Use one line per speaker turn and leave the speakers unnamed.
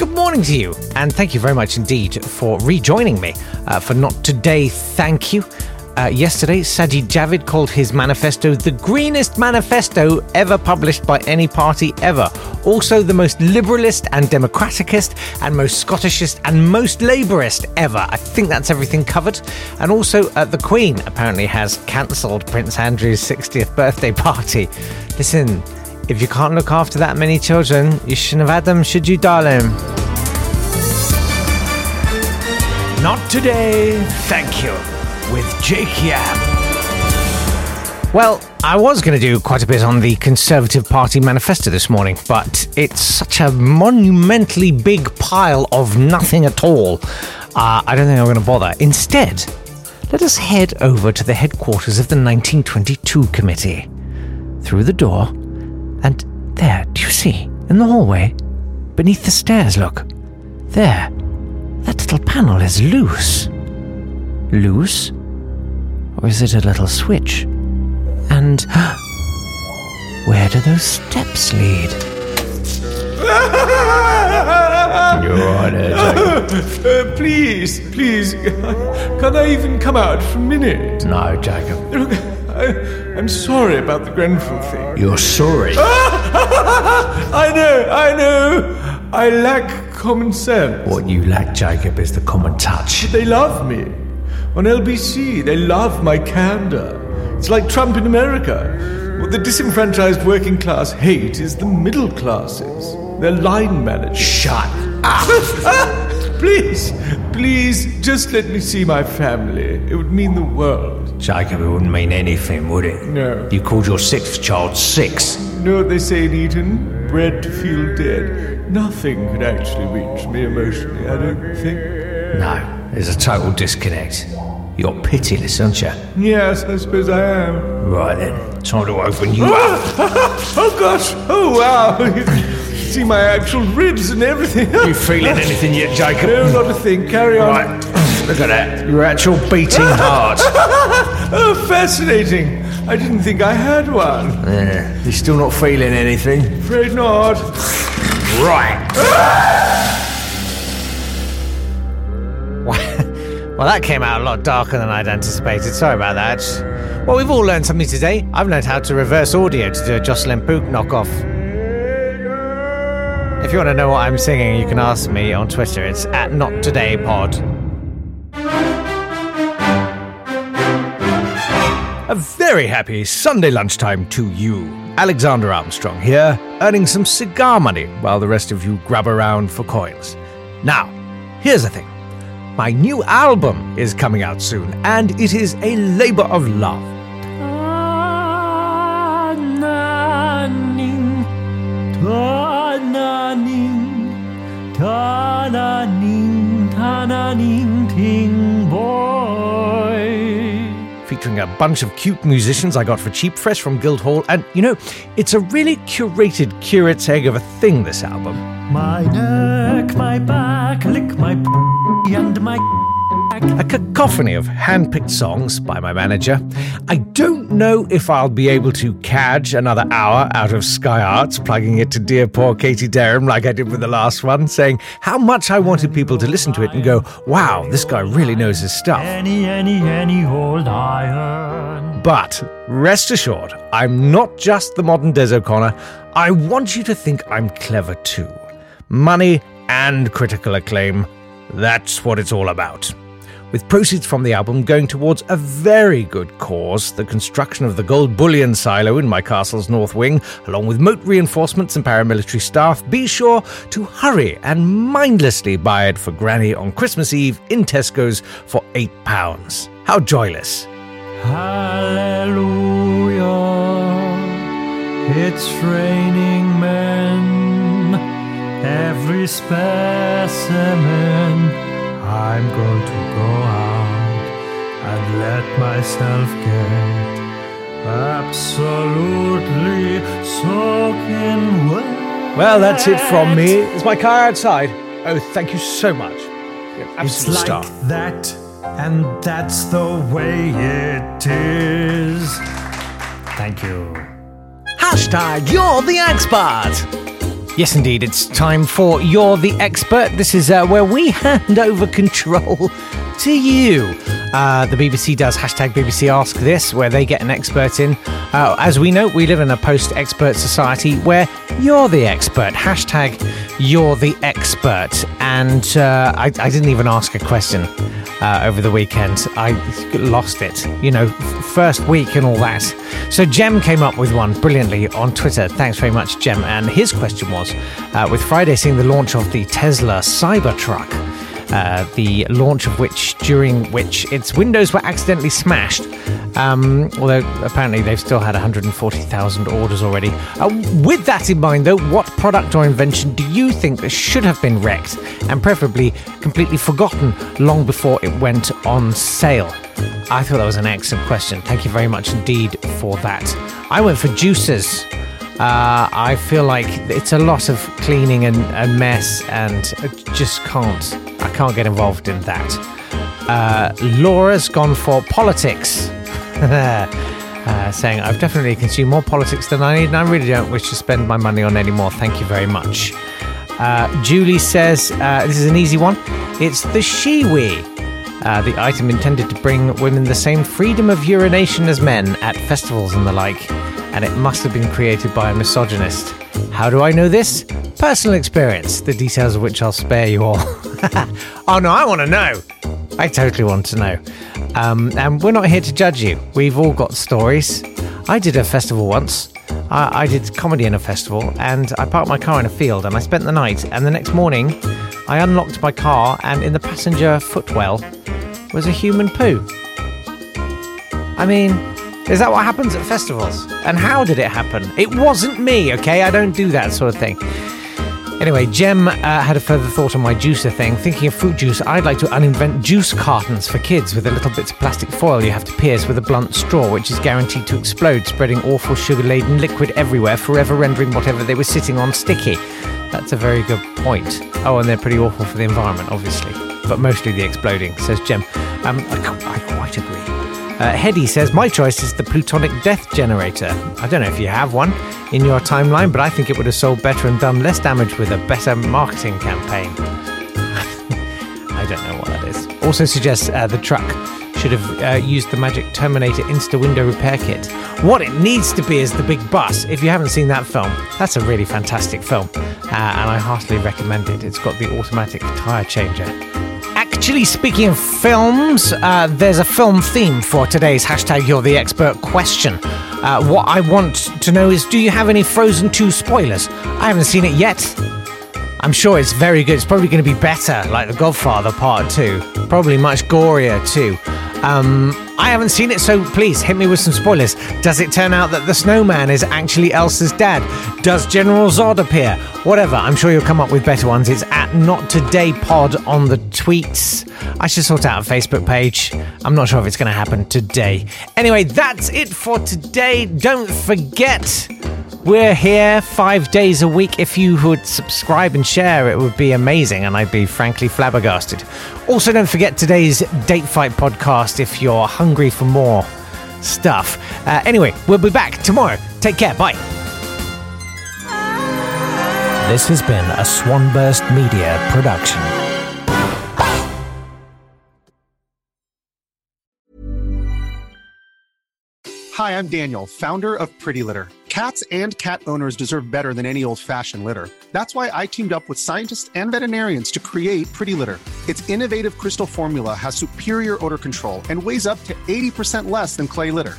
Good morning to you, and thank you very much indeed for rejoining me uh, for Not Today. Thank you. Uh, yesterday, Sajid Javid called his manifesto the greenest manifesto ever published by any party ever. Also, the most liberalist and democraticist, and most Scottishist and most Labourist ever. I think that's everything covered. And also, uh, the Queen apparently has cancelled Prince Andrew's 60th birthday party. Listen, if you can't look after that many children, you shouldn't have had them, should you, darling? Not today, thank you, with Jake Yapp. Well, I was going to do quite a bit on the Conservative Party manifesto this morning, but it's such a monumentally big pile of nothing at all. Uh, I don't think I'm going to bother. Instead, let us head over to the headquarters of the 1922 committee. Through the door, and there, do you see? In the hallway? Beneath the stairs, look. There. That little panel is loose. Loose? Or is it a little switch? And where do those steps lead? You're right there, Jacob.
Uh, please, please, can I even come out for a minute?
No, Jacob.
I, I'm sorry about the Grenfell thing.
You're sorry. Ah!
I know, I know. I lack common sense.
What you lack, Jacob, is the common touch.
They love me. On LBC, they love my candor. It's like Trump in America. What the disenfranchised working class hate is the middle classes. They're line managers.
Shut up!
Please, please, just let me see my family. It would mean the world.
Jacob, it wouldn't mean anything, would it?
No.
You called your sixth child six.
You know what they say in Eton? Bred to feel dead. Nothing could actually reach me emotionally, I don't think.
No, there's a total disconnect. You're pitiless, aren't you?
Yes, I suppose I am.
Right then, time to open you up.
oh gosh! Oh wow! See my actual ribs and everything.
Are you feeling anything yet, Jacob?
No, not a thing. Carry on.
Right, look at that. Your actual beating heart.
Oh, fascinating. I didn't think I had one.
Yeah, you still not feeling anything?
Afraid not.
Right. Ah! Well, that came out a lot darker than I'd anticipated. Sorry about that. Well, we've all learned something today. I've learned how to reverse audio to do a Jocelyn Pook knockoff. If you want to know what I'm singing, you can ask me on Twitter. It's at Not Today Pod. A very happy Sunday lunchtime to you. Alexander Armstrong here, earning some cigar money while the rest of you grab around for coins. Now, here's the thing my new album is coming out soon, and it is a labor of love. Featuring a bunch of cute musicians I got for cheap, fresh from Guildhall, and you know, it's a really curated curate's egg of a thing, this album.
My neck, my back, lick my p- and my
A cacophony of hand-picked songs by my manager. I don't know if I'll be able to cadge another hour out of Sky Arts, plugging it to dear poor Katie Derham like I did with the last one, saying how much I wanted people to listen to it and go, wow, this guy really knows his stuff.
Any, any, any old iron.
But rest assured, I'm not just the modern Des O'Connor. I want you to think I'm clever too. Money and critical acclaim. That's what it's all about. With proceeds from the album going towards a very good cause, the construction of the gold bullion silo in my castle's north wing, along with moat reinforcements and paramilitary staff, be sure to hurry and mindlessly buy it for Granny on Christmas Eve in Tesco's for £8. How joyless!
Hallelujah. It's raining men. Every specimen. I'm going to go out and let myself get absolutely soaking wet.
Well, that's it from me. Is my car outside? Oh, thank you so much.
It's like
star.
that, and that's the way it is. Thank you.
Hashtag You're the Expert. Yes, indeed, it's time for You're the Expert. This is uh, where we hand over control to you. Uh, the BBC does hashtag BBC Ask This, where they get an expert in. Uh, as we know, we live in a post expert society where you're the expert. Hashtag You're the Expert. And uh, I, I didn't even ask a question uh, over the weekend. I lost it, you know, first week and all that. So Jem came up with one brilliantly on Twitter. Thanks very much, Jem. And his question was uh, with Friday seeing the launch of the Tesla Cybertruck. Uh, the launch of which, during which its windows were accidentally smashed. Um, although apparently they've still had 140,000 orders already. Uh, with that in mind, though, what product or invention do you think that should have been wrecked and preferably completely forgotten long before it went on sale? I thought that was an excellent question. Thank you very much indeed for that. I went for juicers. Uh, I feel like it's a lot of cleaning and, and mess, and I just can't. I can't get involved in that. Uh, Laura's gone for politics, uh, saying I've definitely consumed more politics than I need, and I really don't wish to spend my money on any more. Thank you very much. Uh, Julie says uh, this is an easy one. It's the Shewee. Uh, the item intended to bring women the same freedom of urination as men at festivals and the like, and it must have been created by a misogynist. How do I know this? Personal experience, the details of which I'll spare you all. oh no, I want to know. I totally want to know. Um, and we're not here to judge you. We've all got stories. I did a festival once. I, I did comedy in a festival, and I parked my car in a field, and I spent the night. And the next morning, I unlocked my car, and in the passenger footwell was a human poo. I mean, is that what happens at festivals? And how did it happen? It wasn't me, okay? I don't do that sort of thing. Anyway, Jem uh, had a further thought on my juicer thing. Thinking of fruit juice, I'd like to uninvent juice cartons for kids with a little bits of plastic foil you have to pierce with a blunt straw, which is guaranteed to explode, spreading awful sugar laden liquid everywhere, forever rendering whatever they were sitting on sticky. That's a very good point. Oh, and they're pretty awful for the environment, obviously, but mostly the exploding, says Jem. Um, I, I. Uh, Hedy says, My choice is the plutonic death generator. I don't know if you have one in your timeline, but I think it would have sold better and done less damage with a better marketing campaign. I don't know what that is. Also suggests uh, the truck should have uh, used the magic Terminator Insta window repair kit. What it needs to be is the big bus. If you haven't seen that film, that's a really fantastic film, uh, and I heartily recommend it. It's got the automatic tyre changer. Actually, speaking of films, uh, there's a film theme for today's hashtag You're the Expert question. Uh, what I want to know is do you have any Frozen 2 spoilers? I haven't seen it yet. I'm sure it's very good. It's probably going to be better, like The Godfather Part 2. Probably much gorier too. Um, I haven't seen it, so please hit me with some spoilers. Does it turn out that the snowman is actually Elsa's dad? Does General Zod appear? Whatever, I'm sure you'll come up with better ones. It's at Not Today Pod on the tweets. I should sort out a Facebook page. I'm not sure if it's going to happen today. Anyway, that's it for today. Don't forget We're here five days a week. If you would subscribe and share, it would be amazing, and I'd be frankly flabbergasted. Also, don't forget today's Date Fight podcast if you're hungry for more stuff. Uh, anyway, we'll be back tomorrow. Take care. Bye. This has been a Swanburst Media production.
Hi, I'm Daniel, founder of Pretty Litter. Cats and cat owners deserve better than any old fashioned litter. That's why I teamed up with scientists and veterinarians to create Pretty Litter. Its innovative crystal formula has superior odor control and weighs up to 80% less than clay litter.